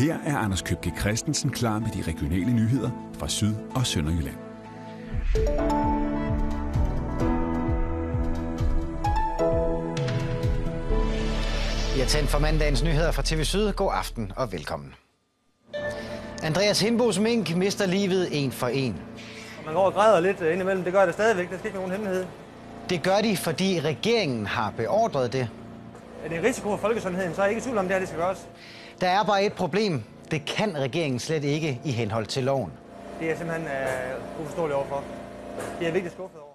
Her er Anders Købke Christensen klar med de regionale nyheder fra Syd- og Sønderjylland. Jeg tændt for mandagens nyheder fra TV Syd. God aften og velkommen. Andreas Hindbos mink mister livet en for en. Man går og græder lidt øh, indimellem. Det gør det stadigvæk. Det skal ikke nogen hemmelighed. Det gør de, fordi regeringen har beordret det. Er det en risiko for folkesundheden, så er jeg ikke i tvivl om, det her det skal gøres. Der er bare et problem. Det kan regeringen slet ikke i henhold til loven. Det er simpelthen uh, uforståeligt overfor. Det er virkelig skuffet over.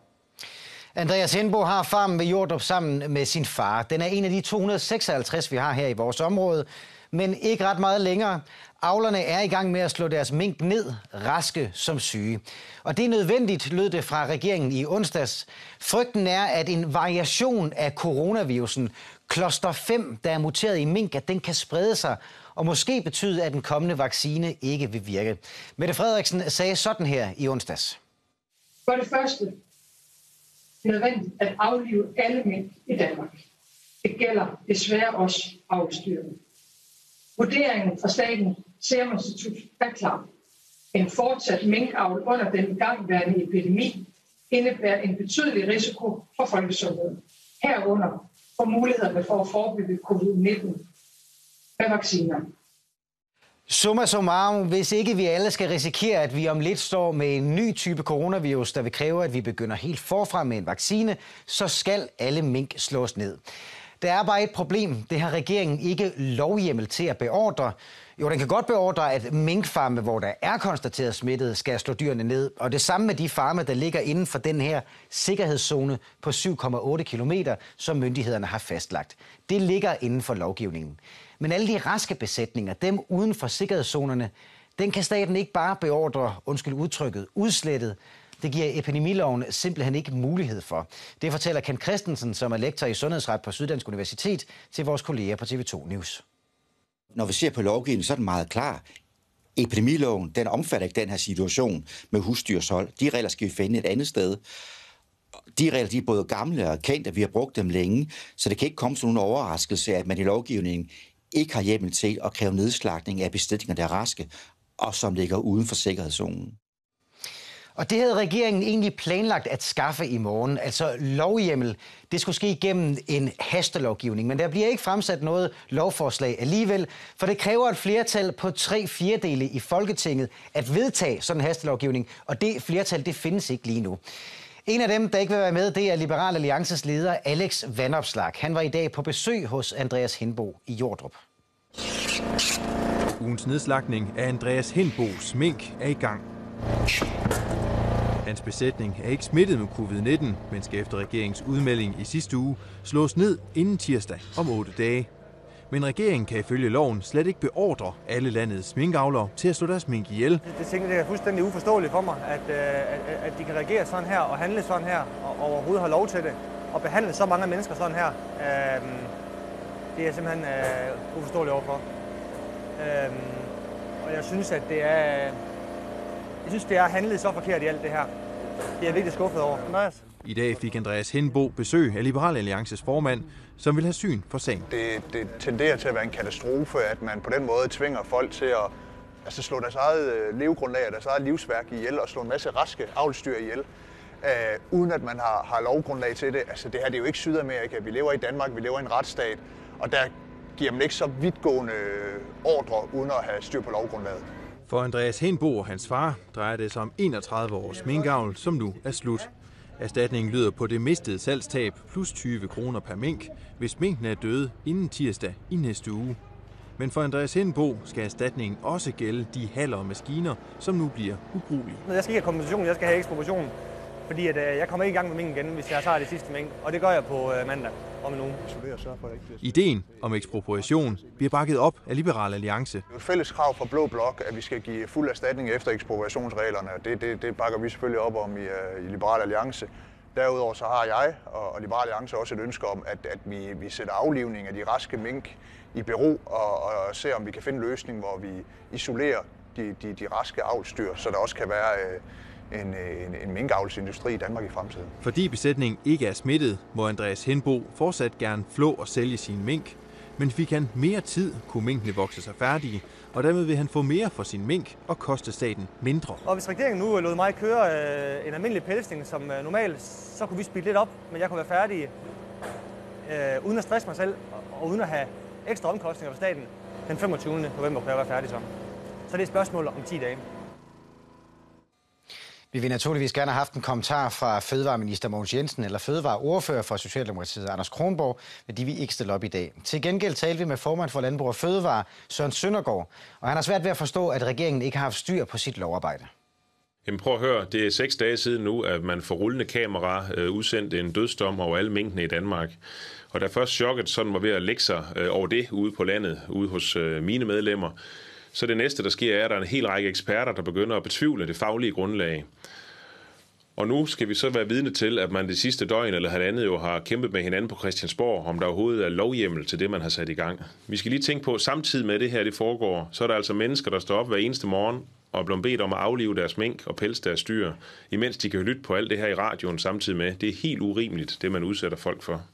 Andreas Hindbo har farmen ved Jordrup sammen med sin far. Den er en af de 256, vi har her i vores område, men ikke ret meget længere. Avlerne er i gang med at slå deres mink ned, raske som syge. Og det er nødvendigt, lød det fra regeringen i onsdags. Frygten er, at en variation af coronavirusen, kloster 5, der er muteret i mink, at den kan sprede sig og måske betyde, at den kommende vaccine ikke vil virke. Mette Frederiksen sagde sådan her i onsdags. For det første, det er nødvendigt at aflive alle mink i Danmark. Det gælder desværre også afstyret. Vurderingen fra Staten Serum Institut er klar. En fortsat minkavl under den igangværende epidemi indebærer en betydelig risiko for folkesundheden. Herunder på mulighederne for at forebygge covid-19 med vacciner. Summa summarum, hvis ikke vi alle skal risikere, at vi om lidt står med en ny type coronavirus, der vil kræve, at vi begynder helt forfra med en vaccine, så skal alle mink slås ned. Der er bare et problem. Det har regeringen ikke lovhjemmel til at beordre. Jo, den kan godt beordre, at minkfarme, hvor der er konstateret smittet, skal slå dyrene ned. Og det samme med de farme, der ligger inden for den her sikkerhedszone på 7,8 km, som myndighederne har fastlagt. Det ligger inden for lovgivningen. Men alle de raske besætninger, dem uden for sikkerhedszonerne, den kan staten ikke bare beordre, undskyld udtrykket, udslettet. Det giver epidemiloven simpelthen ikke mulighed for. Det fortæller Ken Christensen, som er lektor i sundhedsret på Syddansk Universitet, til vores kolleger på TV2 News. Når vi ser på lovgivningen, så er den meget klar. Epidemiloven, den omfatter ikke den her situation med husdyrshold. De regler skal vi finde et andet sted. De regler, de er både gamle og kendte, vi har brugt dem længe, så det kan ikke komme som nogen overraskelse, at man i lovgivningen ikke har hjemmel til at kræve nedslagning af bestillinger, der er raske, og som ligger uden for sikkerhedszonen. Og det havde regeringen egentlig planlagt at skaffe i morgen, altså lovhjemmel. Det skulle ske gennem en hastelovgivning, men der bliver ikke fremsat noget lovforslag alligevel, for det kræver et flertal på tre fjerdedele i Folketinget at vedtage sådan en hastelovgivning, og det flertal det findes ikke lige nu. En af dem, der ikke vil være med, det er Liberal Alliances leder Alex Vandopslag. Han var i dag på besøg hos Andreas Hindbo i Jordrup. Ugens nedslagning af Andreas Hindbos mink er i gang. Hans besætning er ikke smittet med covid-19, men skal efter regeringens udmelding i sidste uge slås ned inden tirsdag om 8 dage. Men regeringen kan ifølge loven slet ikke beordre alle landets minkavlere til at slå deres mink ihjel. Det, det, tænker, det er fuldstændig uforståeligt for mig, øh, at, at, at de kan reagere sådan her og handle sådan her, og, overhovedet har lov til det, og behandle så mange mennesker sådan her. Øh, det er simpelthen øh, uforståeligt overfor. Øh, og jeg synes, at det er... Jeg synes, det er handlet så forkert i alt det her. Det er jeg virkelig skuffet over. Andreas? I dag fik Andreas Hindbo besøg af Liberal Alliances formand, som vil have syn for sagen. Det, det tenderer til at være en katastrofe, at man på den måde tvinger folk til at altså slå deres eget øh, levegrundlag og deres eget livsværk ihjel og slå en masse raske avlstyr ihjel, øh, uden at man har, har lovgrundlag til det. Altså det her det er jo ikke Sydamerika, vi lever i Danmark, vi lever i en retsstat, og der giver man ikke så vidtgående ordre uden at have styr på lovgrundlaget. For Andreas Henbo og hans far drejer det sig om 31 års minkavl, som nu er slut. Erstatningen lyder på det mistede salgstab plus 20 kroner per mink, hvis minken er døde inden tirsdag i næste uge. Men for Andreas Hindbo skal erstatningen også gælde de haller og maskiner, som nu bliver ubrugelige. Jeg skal ikke have kompensation, jeg skal have ekspropriation. Fordi at, øh, jeg kommer ikke i gang med mink igen, hvis jeg tager det sidste mink. Og det gør jeg på øh, mandag om en uge. Ideen om ekspropriation bliver bakket op af Liberal Alliance. Det er et fælles krav fra Blå Blok, at vi skal give fuld erstatning efter ekspropriationsreglerne. Det, det, det bakker vi selvfølgelig op om i, uh, i Liberal Alliance. Derudover så har jeg og, og Liberal Alliance også et ønske om, at, at vi, vi sætter aflivning af de raske mink i bero og, og ser, om vi kan finde en løsning, hvor vi isolerer de, de, de raske avlstyr, så der også kan være uh, en, en, en minkavlsindustri i Danmark i fremtiden. Fordi besætningen ikke er smittet, må Andreas Hindbo fortsat gerne flå og sælge sin mink. Men fik han mere tid, kunne minkene vokse sig færdige, og dermed vil han få mere for sin mink og koste staten mindre. Og hvis regeringen nu lod mig køre øh, en almindelig pelsning som øh, normalt, så kunne vi speede lidt op, men jeg kunne være færdig øh, uden at stresse mig selv og, og uden at have ekstra omkostninger for staten. Den 25. november kunne jeg være færdig så. Så det er et spørgsmål om 10 dage. Vi vil naturligvis gerne have haft en kommentar fra Fødevareminister Mogens Jensen eller Fødevareordfører for Socialdemokratiet Anders Kronborg, men de vil ikke stille op i dag. Til gengæld talte vi med formand for Landbrug og Fødevare, Søren Søndergaard, og han har svært ved at forstå, at regeringen ikke har haft styr på sit lovarbejde. Jamen prøv at høre, det er seks dage siden nu, at man for rullende kamera øh, udsendte en dødsdom over alle minkene i Danmark. Og da først chokket sådan var ved at lægge sig øh, over det ude på landet, ude hos øh, mine medlemmer, så det næste, der sker, er, at der er en hel række eksperter, der begynder at betvivle det faglige grundlag. Og nu skal vi så være vidne til, at man det sidste døgn eller halvandet jo har kæmpet med hinanden på Christiansborg, om der overhovedet er lovhjemmel til det, man har sat i gang. Vi skal lige tænke på, at samtidig med det her det foregår, så er der altså mennesker, der står op hver eneste morgen og er blevet bedt om at aflive deres mink og pelse deres dyr, imens de kan lytte på alt det her i radioen samtidig med. Det er helt urimeligt, det man udsætter folk for.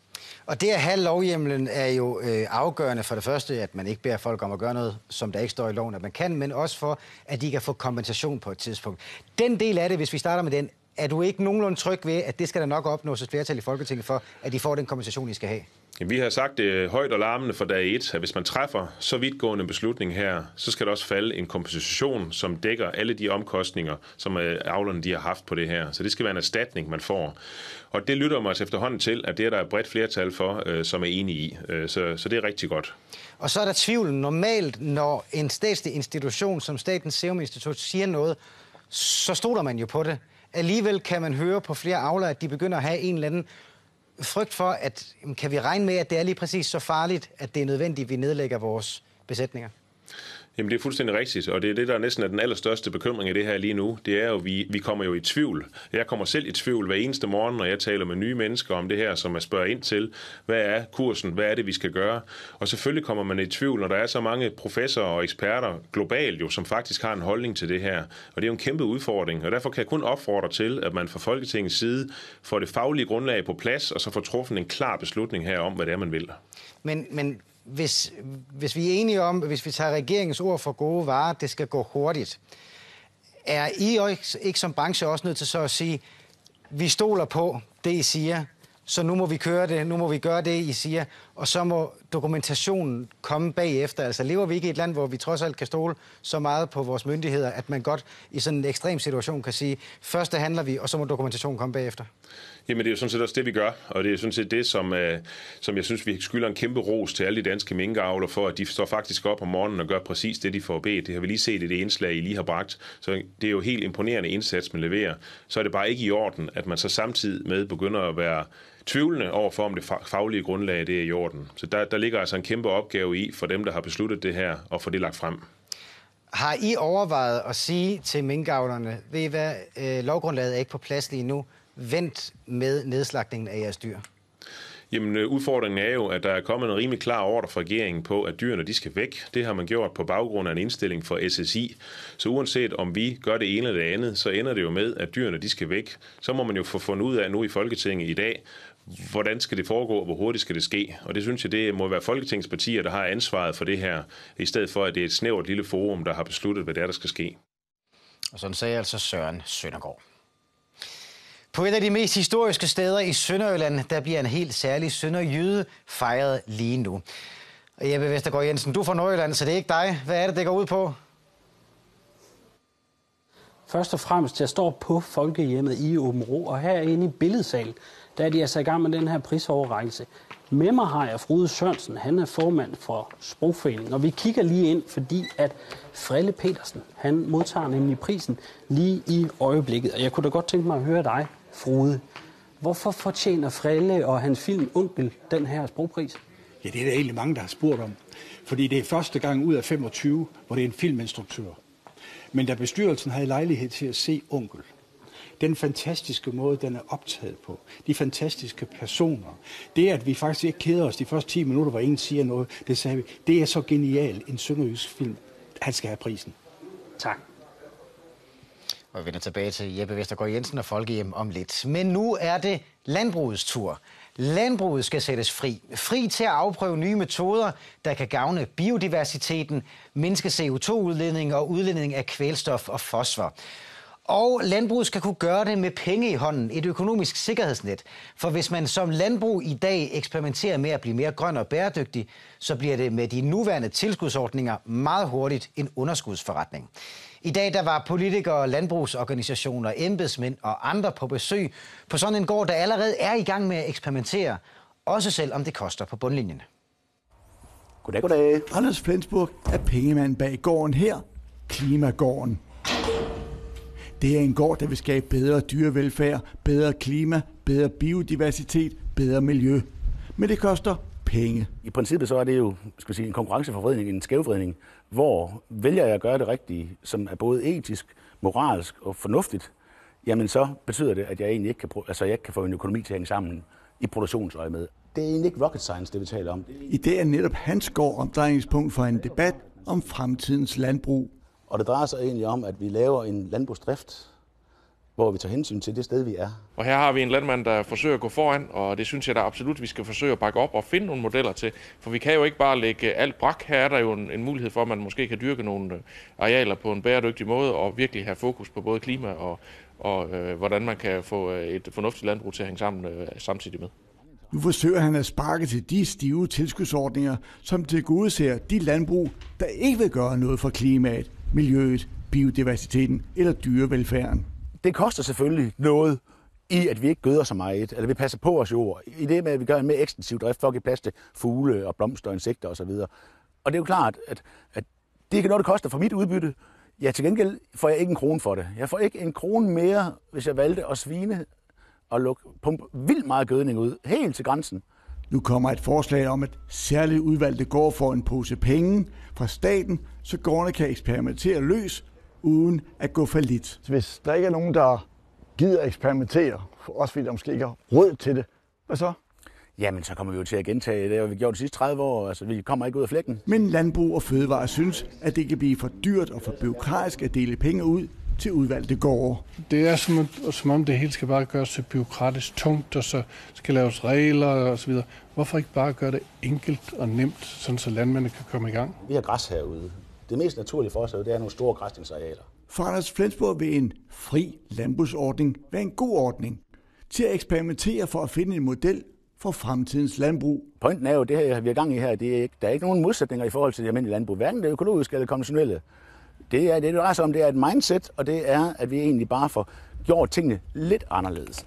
Og det at have lovhjemlen er jo øh, afgørende for det første, at man ikke beder folk om at gøre noget, som der ikke står i loven, at man kan, men også for, at de kan få kompensation på et tidspunkt. Den del af det, hvis vi starter med den, er du ikke nogenlunde tryg ved, at det skal der nok opnås et flertal i Folketinget for, at de får den kompensation, de skal have? Vi har sagt det højt og larmende for dag 1, at hvis man træffer så vidtgående beslutning her, så skal der også falde en kompensation, som dækker alle de omkostninger, som øh, avlerne de har haft på det her. Så det skal være en erstatning, man får. Og det lytter mig altså efterhånden til, at det er der et bredt flertal for, øh, som er enige i. Så, så det er rigtig godt. Og så er der tvivl. Normalt, når en statslig institution som Statens Serum Institut siger noget, så stoler man jo på det. Alligevel kan man høre på flere avler, at de begynder at have en eller anden frygt for, at kan vi regne med, at det er lige præcis så farligt, at det er nødvendigt, at vi nedlægger vores besætninger? Jamen det er fuldstændig rigtigt, og det er det, der næsten er den allerstørste bekymring i det her lige nu. Det er jo, vi, vi kommer jo i tvivl. Jeg kommer selv i tvivl hver eneste morgen, når jeg taler med nye mennesker om det her, som jeg spørger ind til, hvad er kursen, hvad er det, vi skal gøre? Og selvfølgelig kommer man i tvivl, når der er så mange professorer og eksperter globalt jo, som faktisk har en holdning til det her. Og det er jo en kæmpe udfordring, og derfor kan jeg kun opfordre til, at man fra Folketingets side får det faglige grundlag på plads, og så får truffet en klar beslutning her om, hvad det er, man vil. Men, men hvis, hvis vi er enige om, hvis vi tager regeringens ord for gode varer, det skal gå hurtigt, er I ikke, ikke som branche også nødt til så at sige, vi stoler på det, I siger, så nu må vi køre det, nu må vi gøre det, I siger, og så må dokumentationen komme bagefter. Altså lever vi ikke i et land, hvor vi trods alt kan stole så meget på vores myndigheder, at man godt i sådan en ekstrem situation kan sige, først handler vi, og så må dokumentationen komme bagefter? Jamen det er jo sådan set også det, vi gør, og det er sådan set det, som, øh, som jeg synes, vi skylder en kæmpe ros til alle de danske minkavler for, at de står faktisk op om morgenen og gør præcis det, de får bedt. Det har vi lige set i det indslag, I lige har bragt. Så det er jo helt imponerende indsats, man leverer. Så er det bare ikke i orden, at man så samtidig med begynder at være tvivlende over for, om det faglige grundlag det er i orden. Så der, der ligger altså en kæmpe opgave i for dem, der har besluttet det her, og få det lagt frem. Har I overvejet at sige til minkavlerne, ved I hvad, øh, lovgrundlaget er ikke på plads lige nu, vent med nedslagningen af jeres dyr? Jamen øh, udfordringen er jo, at der er kommet en rimelig klar ordre fra regeringen på, at dyrene de skal væk. Det har man gjort på baggrund af en indstilling fra SSI. Så uanset om vi gør det ene eller det andet, så ender det jo med, at dyrene de skal væk. Så må man jo få fundet ud af nu i Folketinget i dag, hvordan skal det foregå, og hvor hurtigt skal det ske. Og det synes jeg, det må være Folketingets partier, der har ansvaret for det her, i stedet for, at det er et snævert lille forum, der har besluttet, hvad det er, der skal ske. Og sådan sagde altså Søren Søndergaard. På et af de mest historiske steder i Sønderjylland, der bliver en helt særlig sønderjyde fejret lige nu. Og Jeppe Vestergaard Jensen, du er fra Nordjylland, så det er ikke dig. Hvad er det, det går ud på? Først og fremmest, jeg står på Folkehjemmet i Åben Ro, og herinde i billedsal, der er de altså i gang med den her prisoverrækkelse. Med mig har jeg Frode Sørensen, han er formand for Sprogforeningen, og vi kigger lige ind, fordi at Frelle Petersen, han modtager nemlig prisen lige i øjeblikket. Og jeg kunne da godt tænke mig at høre dig, Frode. Hvorfor fortjener Frelle og hans film Onkel den her sprogpris? Ja, det er der egentlig mange, der har spurgt om. Fordi det er første gang ud af 25, hvor det er en filminstruktør. Men da bestyrelsen havde lejlighed til at se Onkel, den fantastiske måde, den er optaget på, de fantastiske personer, det at vi faktisk ikke keder os de første 10 minutter, hvor ingen siger noget, det sagde vi, det er så genial en sønderjysk film. Han skal have prisen. Tak. Og vi vender tilbage til Jeppe Vestergaard Jensen og Folkehjem om lidt. Men nu er det landbrugets tur. Landbruget skal sættes fri. Fri til at afprøve nye metoder, der kan gavne biodiversiteten, mindske CO2-udledning og udledning af kvælstof og fosfor. Og landbruget skal kunne gøre det med penge i hånden, et økonomisk sikkerhedsnet. For hvis man som landbrug i dag eksperimenterer med at blive mere grøn og bæredygtig, så bliver det med de nuværende tilskudsordninger meget hurtigt en underskudsforretning. I dag der var politikere, landbrugsorganisationer, embedsmænd og andre på besøg på sådan en gård, der allerede er i gang med at eksperimentere, også selvom det koster på bundlinjen. Goddag, goddag. Anders Flensburg er pengemanden bag gården her, Klimagården. Det er en gård, der vil skabe bedre dyrevelfærd, bedre klima, bedre biodiversitet, bedre miljø. Men det koster penge. I princippet så er det jo skal sige, en konkurrenceforvridning, en skævvridning, hvor vælger jeg at gøre det rigtige, som er både etisk, moralsk og fornuftigt, jamen så betyder det, at jeg egentlig ikke kan, altså jeg ikke kan få en økonomi til at hænge sammen i produktionsøje med. Det er egentlig ikke rocket science, det vi taler om. I dag er netop hans gård omdrejningspunkt for en debat om fremtidens landbrug. Og det drejer sig egentlig om, at vi laver en landbrugsdrift, hvor vi tager hensyn til det sted, vi er. Og her har vi en landmand, der forsøger at gå foran, og det synes jeg da absolut, vi skal forsøge at bakke op og finde nogle modeller til. For vi kan jo ikke bare lægge alt brak. Her er der jo en, en mulighed for, at man måske kan dyrke nogle øh, arealer på en bæredygtig måde, og virkelig have fokus på både klima og, og øh, hvordan man kan få øh, et fornuftigt landbrug til at hænge sammen øh, samtidig med. Nu forsøger han at sparke til de stive tilskudsordninger, som til gode ser de landbrug, der ikke vil gøre noget for klimaet, miljøet, biodiversiteten eller dyrevelfærden. Det koster selvfølgelig noget i, at vi ikke gøder så meget, eller vi passer på vores jord. I det med, at vi gør en mere ekstensiv drift for at give plads til fugle og blomster og insekter osv. Og det er jo klart, at, at det er ikke noget, det koster for mit udbytte. Ja, til gengæld får jeg ikke en krone for det. Jeg får ikke en krone mere, hvis jeg valgte at svine og lukke, pumpe vildt meget gødning ud, helt til grænsen. Nu kommer et forslag om, at særligt udvalgte går for en pose penge fra staten, så gårdene kan eksperimentere løs uden at gå for lidt. Hvis der ikke er nogen, der gider eksperimentere, også fordi der måske ikke har råd til det, hvad så? Jamen, så kommer vi jo til at gentage det, og vi gjort de sidste 30 år. Altså, vi kommer ikke ud af flækken. Men Landbrug og Fødevare synes, at det kan blive for dyrt og for byråkratisk at dele penge ud til udvalgte gårde. Det er som, som om det hele skal bare gøres til byråkratisk tungt, og så skal laves regler og så videre. Hvorfor ikke bare gøre det enkelt og nemt, sådan så landmændene kan komme i gang? Vi har græs herude. Det mest naturlige for os det er nogle store græsningsarealer. For Anders Flensborg vil en fri landbrugsordning være en god ordning til at eksperimentere for at finde en model for fremtidens landbrug. Pointen er jo, det her, vi er gang i her, det er ikke, der er ikke nogen modsætninger i forhold til det almindelige landbrug, hverken det økologiske eller konventionelle. Det er det, det drejer sig om, det er et mindset, og det er, at vi egentlig bare får gjort tingene lidt anderledes.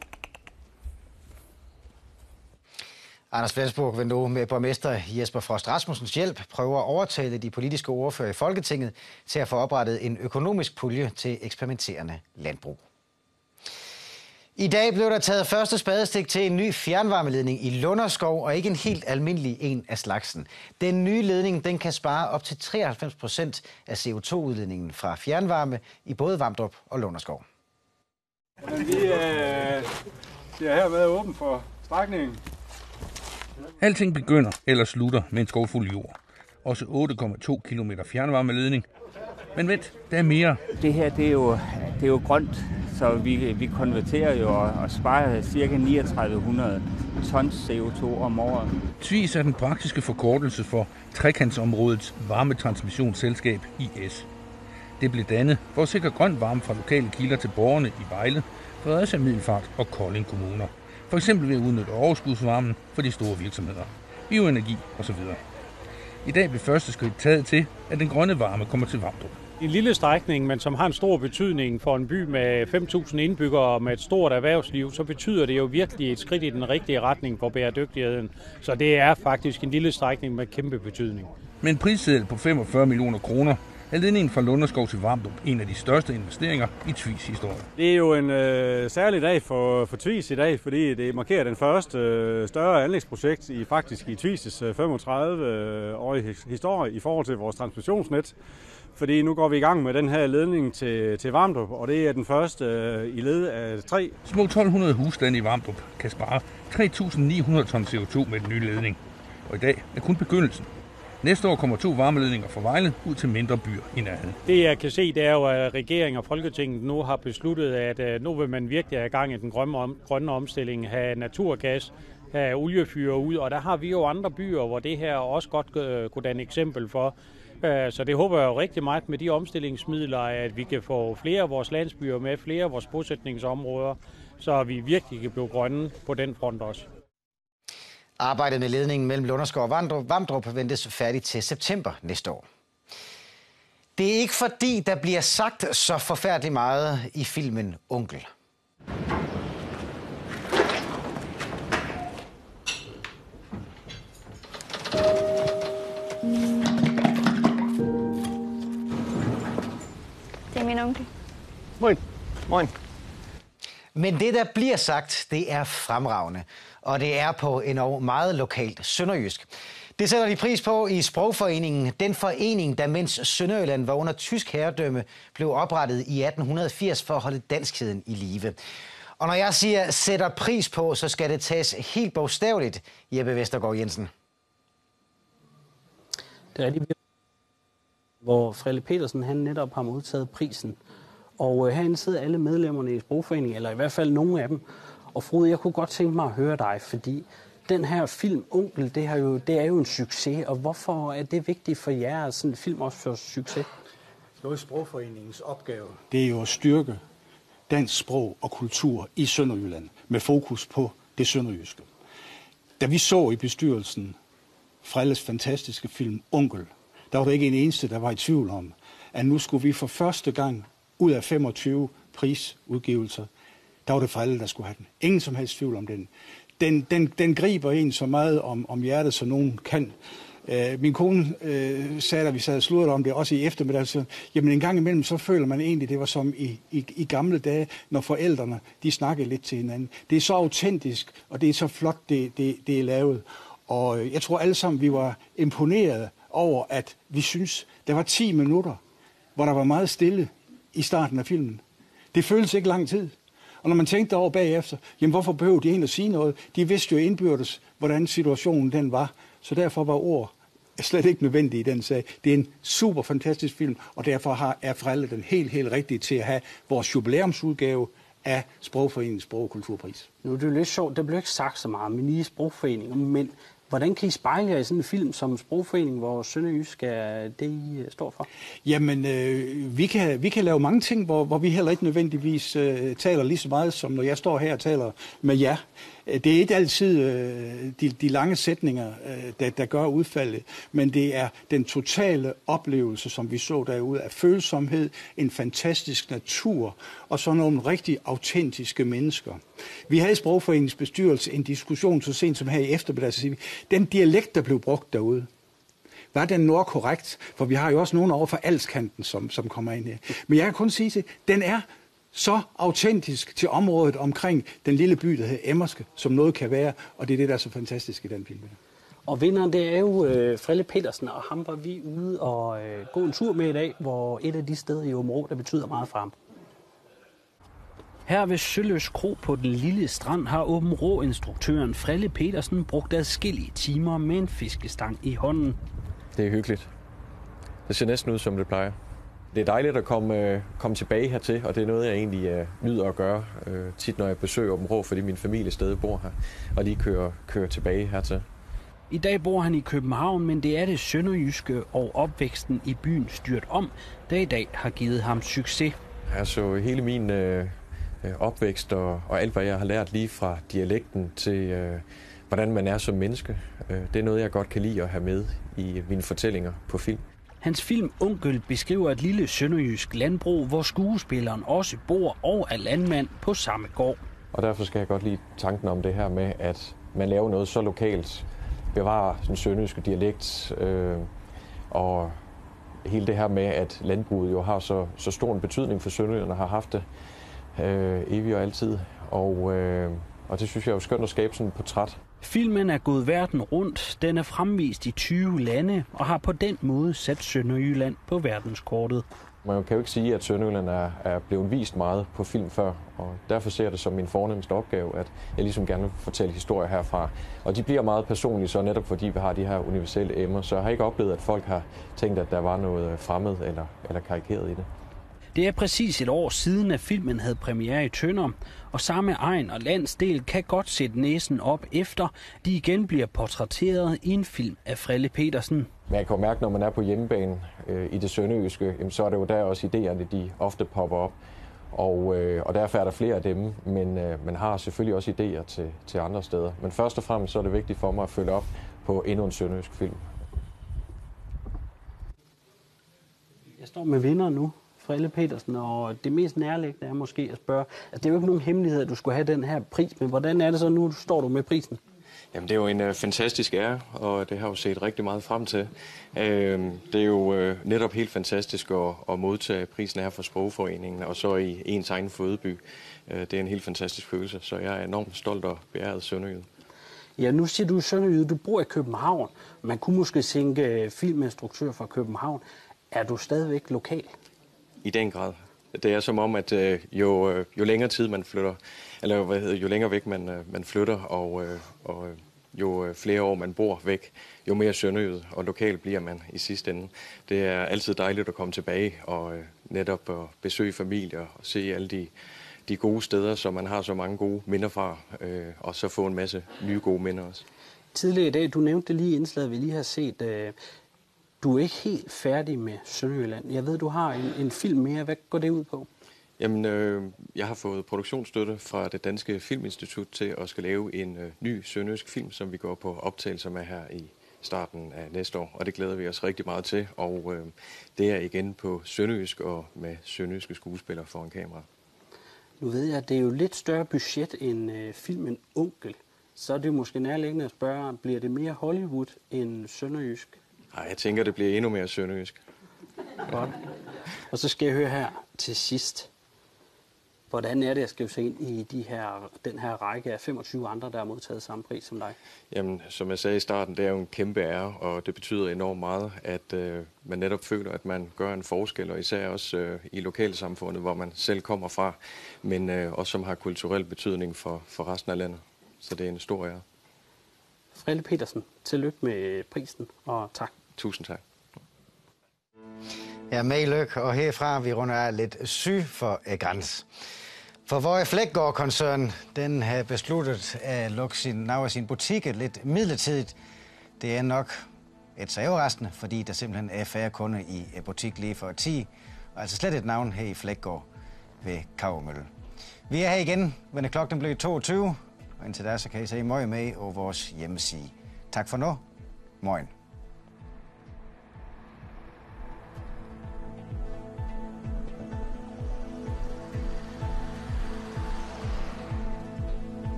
Anders Flensburg vil nu med borgmester Jesper Frost Rasmussens hjælp prøve at overtale de politiske ordfører i Folketinget til at få oprettet en økonomisk pulje til eksperimenterende landbrug. I dag blev der taget første spadestik til en ny fjernvarmeledning i Lunderskov, og ikke en helt almindelig en af slagsen. Den nye ledning den kan spare op til 93 procent af CO2-udledningen fra fjernvarme i både Vamdrup og Lunderskov. Vi øh, er hermed åben for strækningen. Alting begynder eller slutter med en skovfuld jord. Også 8,2 km fjernvarmeledning. Men vent, der er mere. Det her det er, jo, det er jo grønt, så vi, vi konverterer jo og, og sparer ca. 3900 tons CO2 om året. TVIS er den praktiske forkortelse for trekantsområdets varmetransmissionsselskab IS. Det blev dannet for at sikre grøn varme fra lokale kilder til borgerne i Vejle, Fredericia Middelfart og Kolding kommuner. For eksempel ved at udnytte overskudsvarmen for de store virksomheder, bioenergi osv. I dag bliver første skridt taget til, at den grønne varme kommer til Vamdrup. En lille strækning, men som har en stor betydning for en by med 5.000 indbyggere og med et stort erhvervsliv, så betyder det jo virkelig et skridt i den rigtige retning for bæredygtigheden. Så det er faktisk en lille strækning med kæmpe betydning. Med en prisseddel på 45 millioner kroner er ledningen fra Lunderskov til Vamdrup en af de største investeringer i Tvis historie. Det er jo en øh, særlig dag for, for Tvis i dag, fordi det markerer den første øh, større anlægsprojekt i faktisk i Tvis' 35-årige øh, historie i forhold til vores transmissionsnet. Fordi nu går vi i gang med den her ledning til, til Varmdrup, og det er den første øh, i led af tre. Små 1200 husstande i Varmdrup kan spare 3.900 ton CO2 med den nye ledning. Og i dag er kun begyndelsen. Næste år kommer to varmeledninger fra Vejle ud til mindre byer i nærheden. Det jeg kan se, det er jo, at regeringen og Folketinget nu har besluttet, at øh, nu vil man virkelig have gang i den grønne, om, grønne omstilling, have naturgas, have oliefyre ud, og der har vi jo andre byer, hvor det her også godt øh, kunne danne eksempel for. Øh, så det håber jeg jo rigtig meget med de omstillingsmidler, at vi kan få flere af vores landsbyer med, flere af vores bosætningsområder, så vi virkelig kan blive grønne på den front også. Arbejdet med ledningen mellem Lunderskov og Vamdrup, Vamdrup ventes færdigt til september næste år. Det er ikke fordi, der bliver sagt så forfærdeligt meget i filmen Onkel. Min onkel. Moin. Moin. Men det, der bliver sagt, det er fremragende. Og det er på en meget lokalt sønderjysk. Det sætter de pris på i Sprogforeningen. Den forening, der mens Sønderjylland var under tysk herredømme, blev oprettet i 1880 for at holde danskheden i live. Og når jeg siger sætter pris på, så skal det tages helt bogstaveligt, Jeppe Vestergaard Jensen. Det er rigtigt, hvor Frelle Petersen han netop har modtaget prisen. Og øh, herinde sidder alle medlemmerne i Sprogforeningen, eller i hvert fald nogle af dem. Og Frode, jeg kunne godt tænke mig at høre dig, fordi den her film Onkel, det, har jo, det er jo en succes. Og hvorfor er det vigtigt for jer, at sådan en film også får succes? Noget Sprogforeningens opgave, det er jo at styrke dansk sprog og kultur i Sønderjylland, med fokus på det sønderjyske. Da vi så i bestyrelsen Frelles fantastiske film Onkel, der var der ikke en eneste, der var i tvivl om, at nu skulle vi for første gang ud af 25 prisudgivelser, der var det for alle, der skulle have den. Ingen som helst tvivl om den. Den, den, den griber en så meget om, om hjertet, som nogen kan. Øh, min kone øh, sagde, da vi sad og sludrede om det, også i eftermiddag, så, jamen en gang imellem, så føler man egentlig, det var som i, i, i gamle dage, når forældrene, de snakkede lidt til hinanden. Det er så autentisk, og det er så flot, det, det, det er lavet. Og øh, jeg tror alle sammen, vi var imponeret over, at vi synes, der var 10 minutter, hvor der var meget stille i starten af filmen. Det føles ikke lang tid. Og når man tænkte over bagefter, jamen hvorfor behøvede de egentlig at sige noget? De vidste jo indbyrdes, hvordan situationen den var. Så derfor var ord slet ikke nødvendige i den sag. Det er en super fantastisk film, og derfor har, er Frelle den helt, helt rigtige til at have vores jubilæumsudgave af Sprogforeningens Sprog- og Kulturpris. Nu er det jo lidt sjovt, det blev ikke sagt så meget men i sprogforeninger, men Hvordan kan I spejle jer i sådan en film som Sprogforening, hvor Sønderjysk er det, I øh, står for? Jamen, øh, vi, kan, vi kan lave mange ting, hvor, hvor vi heller ikke nødvendigvis øh, taler lige så meget, som når jeg står her og taler med jer. Øh, det er ikke altid øh, de, de lange sætninger, øh, der, der gør udfaldet, men det er den totale oplevelse, som vi så derude af følsomhed, en fantastisk natur og så nogle rigtig autentiske mennesker. Vi havde i Sprogforeningens bestyrelse en diskussion så sent som her i eftermiddag, så vi, den dialekt, der blev brugt derude, var den nordkorrekt? For vi har jo også nogen over for alskanten, som, som kommer ind her. Men jeg kan kun sige til, den er så autentisk til området omkring den lille by, der hedder Emmerske, som noget kan være, og det er det, der er så fantastisk i den film. Og vinderen, det er jo øh, Frille Petersen, og ham var vi ude og øh, gå en tur med i dag, hvor et af de steder i Områ, der betyder meget for ham. Her ved Søløs Kro på den lille strand har Åben Rå-instruktøren Frille Petersen brugt adskillige timer med en fiskestang i hånden. Det er hyggeligt. Det ser næsten ud, som det plejer. Det er dejligt at komme, øh, komme tilbage hertil, og det er noget, jeg egentlig øh, nyder at gøre øh, tit, når jeg besøger Åben Rå, fordi min familie stadig bor her, og lige kører, kører tilbage hertil. I dag bor han i København, men det er det sønderjyske og opvæksten i byen styrt om, der i dag har givet ham succes. Altså hele min øh, Øh, opvækst og, og alt, hvad jeg har lært lige fra dialekten til, øh, hvordan man er som menneske. Øh, det er noget, jeg godt kan lide at have med i mine fortællinger på film. Hans film Onkel beskriver et lille sønderjysk landbrug, hvor skuespilleren også bor og er landmand på samme gård. Og derfor skal jeg godt lide tanken om det her med, at man laver noget så lokalt, bevarer den sønderjyske dialekt, øh, og hele det her med, at landbruget jo har så, så stor en betydning for sønderjyderne, har haft det øh, evigt og altid. Og øh, Og det synes jeg er jo skønt at skabe sådan et portræt. Filmen er gået verden rundt, den er fremvist i 20 lande og har på den måde sat Sønderjylland på verdenskortet. Man kan jo ikke sige, at Sønderjylland er, er blevet vist meget på film før, og derfor ser jeg det som min fornemmeste opgave, at jeg ligesom gerne vil fortælle historier herfra. Og de bliver meget personlige, så netop fordi vi har de her universelle emner, så jeg har ikke oplevet, at folk har tænkt, at der var noget fremmed eller, eller karikeret i det. Det er præcis et år siden, at filmen havde premiere i Tønder, og samme egen og landsdel kan godt sætte næsen op efter, de igen bliver portrætteret i en film af Frelle Petersen. Jeg kan jo mærke, når man er på hjemmebane øh, i det sønderjyske, jamen, så er det jo der også idéerne, de ofte popper op. Og, øh, og derfor er der flere af dem, men øh, man har selvfølgelig også idéer til, til andre steder. Men først og fremmest så er det vigtigt for mig at følge op på endnu en sønderjysk film. Jeg står med vinder nu, Frelle Petersen, og det mest nærliggende er måske at spørge, altså det er jo ikke nogen hemmelighed, at du skulle have den her pris, men hvordan er det så nu, står du med prisen? Jamen, det er jo en uh, fantastisk ære, og det har jeg jo set rigtig meget frem til. Uh, det er jo uh, netop helt fantastisk at, at modtage prisen her fra Sprogforeningen, og så i ens egen fødeby. Uh, det er en helt fantastisk følelse, så jeg er enormt stolt og beæret Sønderjyd. Ja, nu siger du Sønderjyd, du bor i København. Man kunne måske tænke filminstruktør fra København. Er du stadigvæk lokal? I den grad. Det er som om, at øh, jo, øh, jo længere tid man flytter, eller hvad hedder, jo længere væk man, øh, man flytter, og, øh, og øh, jo øh, flere år man bor væk, jo mere sønderjyd og lokal bliver man i sidste ende. Det er altid dejligt at komme tilbage og øh, netop at besøge familie og se alle de, de gode steder, som man har så mange gode minder fra, øh, og så få en masse nye gode minder også. Tidligere i dag, du nævnte det lige i indslaget, vi lige har set, øh, du er ikke helt færdig med Sønderjylland. Jeg ved, du har en, en film mere. Hvad går det ud på? Jamen, øh, jeg har fået produktionsstøtte fra det Danske Filminstitut til at skal lave en øh, ny sønderjysk film, som vi går på optagelse med her i starten af næste år, og det glæder vi os rigtig meget til. Og øh, det er igen på sønderjysk og med sønderjyske skuespillere foran kamera. Nu ved jeg, at det er jo lidt større budget end øh, filmen Onkel. Så er det jo måske nærliggende at spørge, bliver det mere Hollywood end sønderjysk? Nej, jeg tænker, det bliver endnu mere sønderjysk. Godt. Og så skal jeg høre her til sidst. Hvordan er det at skrive sig ind i de her, den her række af 25 andre, der har modtaget samme pris som dig? Jamen, som jeg sagde i starten, det er jo en kæmpe ære, og det betyder enormt meget, at øh, man netop føler, at man gør en forskel, og især også øh, i lokalsamfundet, hvor man selv kommer fra, men øh, også som har kulturel betydning for, for resten af landet. Så det er en stor ære. Frelle Petersen, tillykke med prisen, og tak. Tusind tak. Ja, med lykke, og herfra vi runder af lidt syg for eh, græns. For hvor Flækgaard-koncern, den har besluttet at lukke sin, af sin butik lidt midlertidigt. Det er nok et så fordi der simpelthen er færre kunder i eh, butik lige for 10, og altså slet et navn her i Flækgaard ved Kavremølle. Vi er her igen, når klokken blev 22, og indtil da så kan I se møg med på vores hjemmeside. Tak for nu. Morgen.